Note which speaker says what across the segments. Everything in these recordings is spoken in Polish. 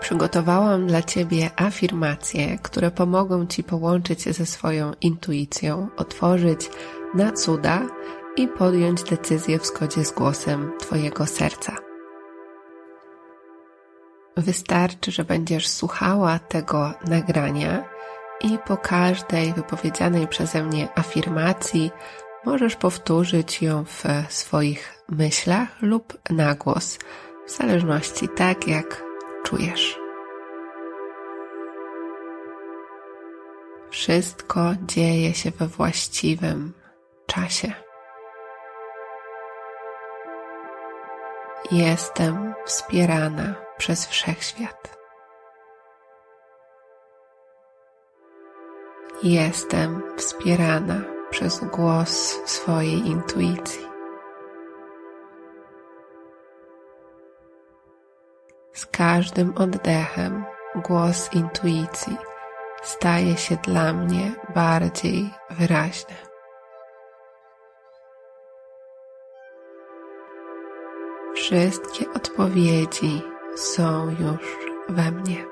Speaker 1: Przygotowałam dla Ciebie afirmacje, które pomogą Ci połączyć się ze swoją intuicją, otworzyć na cuda i podjąć decyzję w zgodzie z głosem Twojego serca. Wystarczy, że będziesz słuchała tego nagrania i po każdej wypowiedzianej przeze mnie afirmacji możesz powtórzyć ją w swoich myślach lub na głos, w zależności tak jak czujesz. Wszystko dzieje się we właściwym czasie. Jestem wspierana przez wszechświat. Jestem wspierana przez głos swojej intuicji. Każdym oddechem głos intuicji staje się dla mnie bardziej wyraźny. Wszystkie odpowiedzi są już we mnie.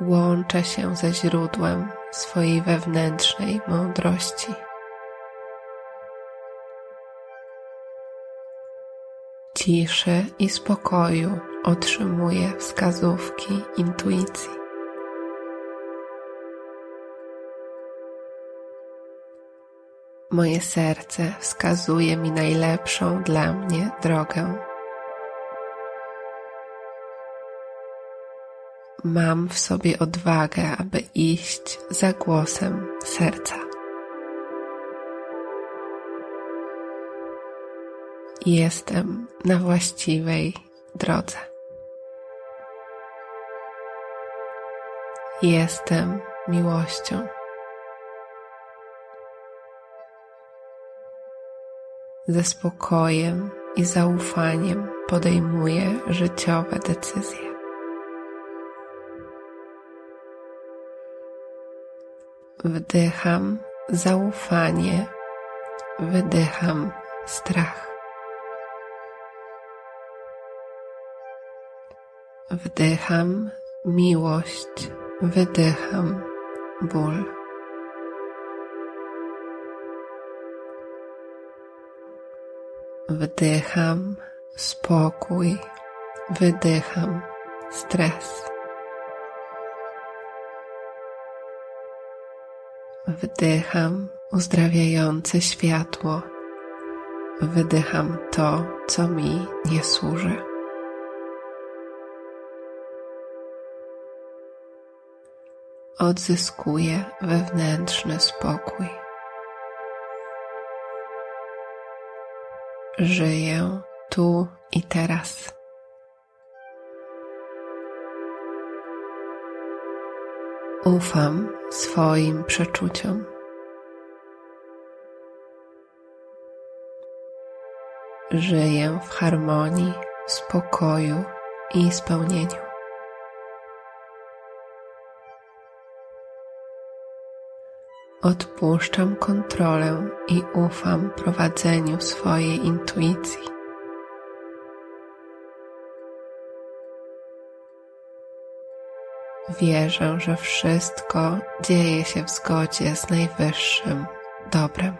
Speaker 1: Łączę się ze źródłem swojej wewnętrznej mądrości. Ciszy i spokoju otrzymuję wskazówki intuicji. Moje serce wskazuje mi najlepszą dla mnie drogę. Mam w sobie odwagę, aby iść za głosem serca. Jestem na właściwej drodze. Jestem miłością. Ze spokojem i zaufaniem podejmuję życiowe decyzje. Wdycham zaufanie, wydycham strach. Wdycham miłość, wydycham ból. Wdycham spokój, wydycham stres. Wdycham uzdrawiające światło. Wydycham to, co mi nie służy. Odzyskuję wewnętrzny spokój. Żyję tu i teraz. Ufam swoim przeczuciom. Żyję w harmonii, spokoju i spełnieniu. Odpuszczam kontrolę i ufam prowadzeniu swojej intuicji. Wierzę, że wszystko dzieje się w zgodzie z najwyższym dobrem.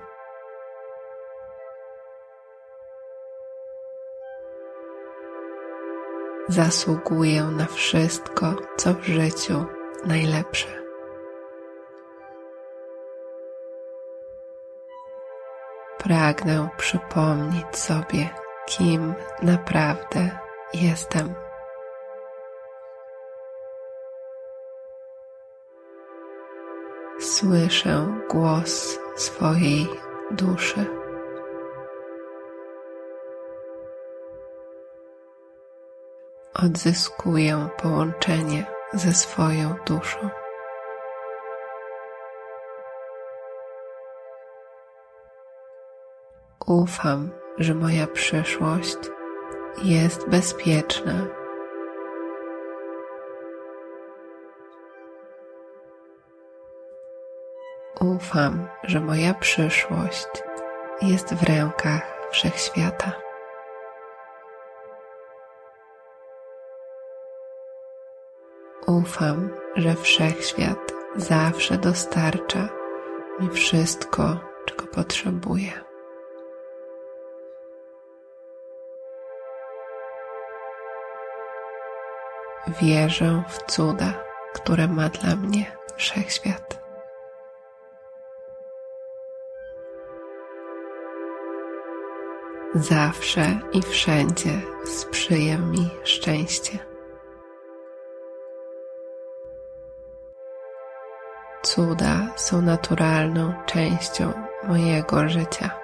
Speaker 1: Zasługuję na wszystko, co w życiu najlepsze. Pragnę przypomnieć sobie, kim naprawdę jestem. słyszę głos swojej duszy. Odzyskuję połączenie ze swoją duszą. Ufam, że moja przyszłość jest bezpieczna. Ufam, że moja przyszłość jest w rękach wszechświata. Ufam, że wszechświat zawsze dostarcza mi wszystko, czego potrzebuję. Wierzę w cuda, które ma dla mnie wszechświat. Zawsze i wszędzie sprzyja mi szczęście. Cuda są naturalną częścią mojego życia.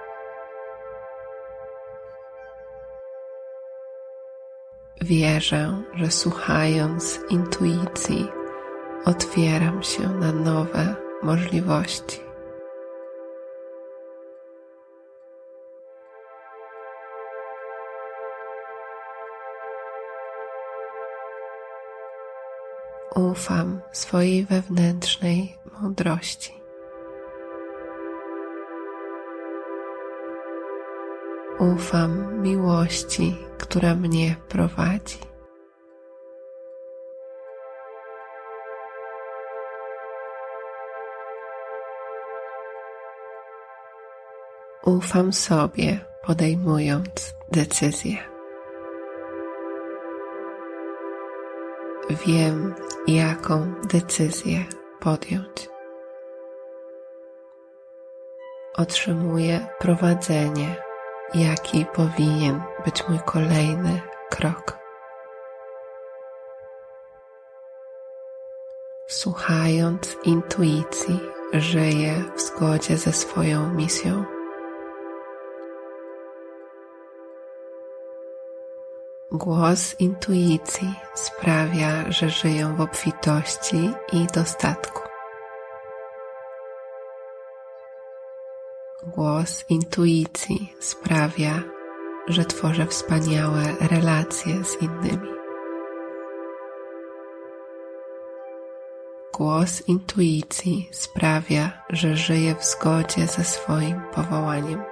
Speaker 1: Wierzę, że słuchając intuicji, otwieram się na nowe możliwości. ufam swojej wewnętrznej mądrości. Ufam miłości, która mnie prowadzi. Ufam sobie, podejmując decyzje. wiem, jaką decyzję podjąć. Otrzymuję prowadzenie, jaki powinien być mój kolejny krok. Słuchając intuicji, żyję w zgodzie ze swoją misją. Głos intuicji sprawia, że żyję w obfitości i dostatku. Głos intuicji sprawia, że tworzę wspaniałe relacje z innymi. Głos intuicji sprawia, że żyję w zgodzie ze swoim powołaniem.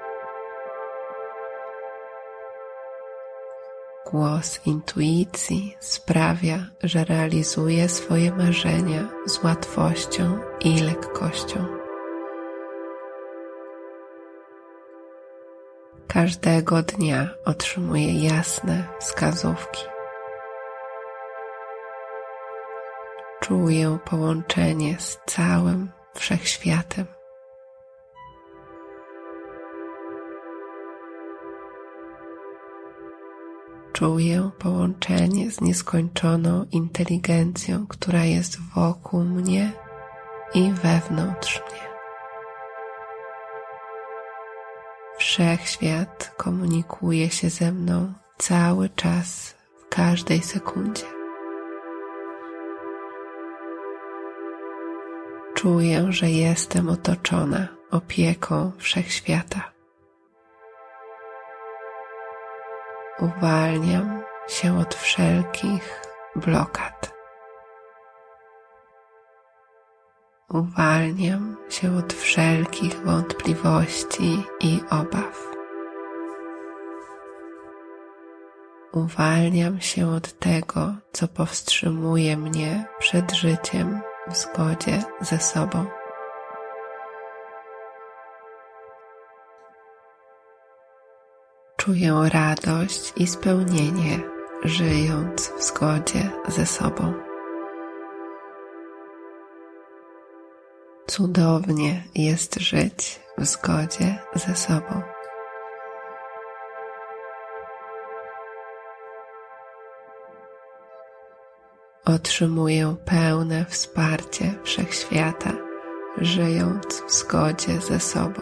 Speaker 1: Głos intuicji sprawia, że realizuję swoje marzenia z łatwością i lekkością. Każdego dnia otrzymuję jasne wskazówki. Czuję połączenie z całym wszechświatem. Czuję połączenie z nieskończoną inteligencją, która jest wokół mnie i wewnątrz mnie. Wszechświat komunikuje się ze mną cały czas, w każdej sekundzie. Czuję, że jestem otoczona opieką wszechświata. uwalniam się od wszelkich blokad. Uwalniam się od wszelkich wątpliwości i obaw. Uwalniam się od tego, co powstrzymuje mnie przed życiem w zgodzie ze sobą. Czuję radość i spełnienie, żyjąc w zgodzie ze sobą. Cudownie jest żyć w zgodzie ze sobą. Otrzymuję pełne wsparcie wszechświata, żyjąc w zgodzie ze sobą.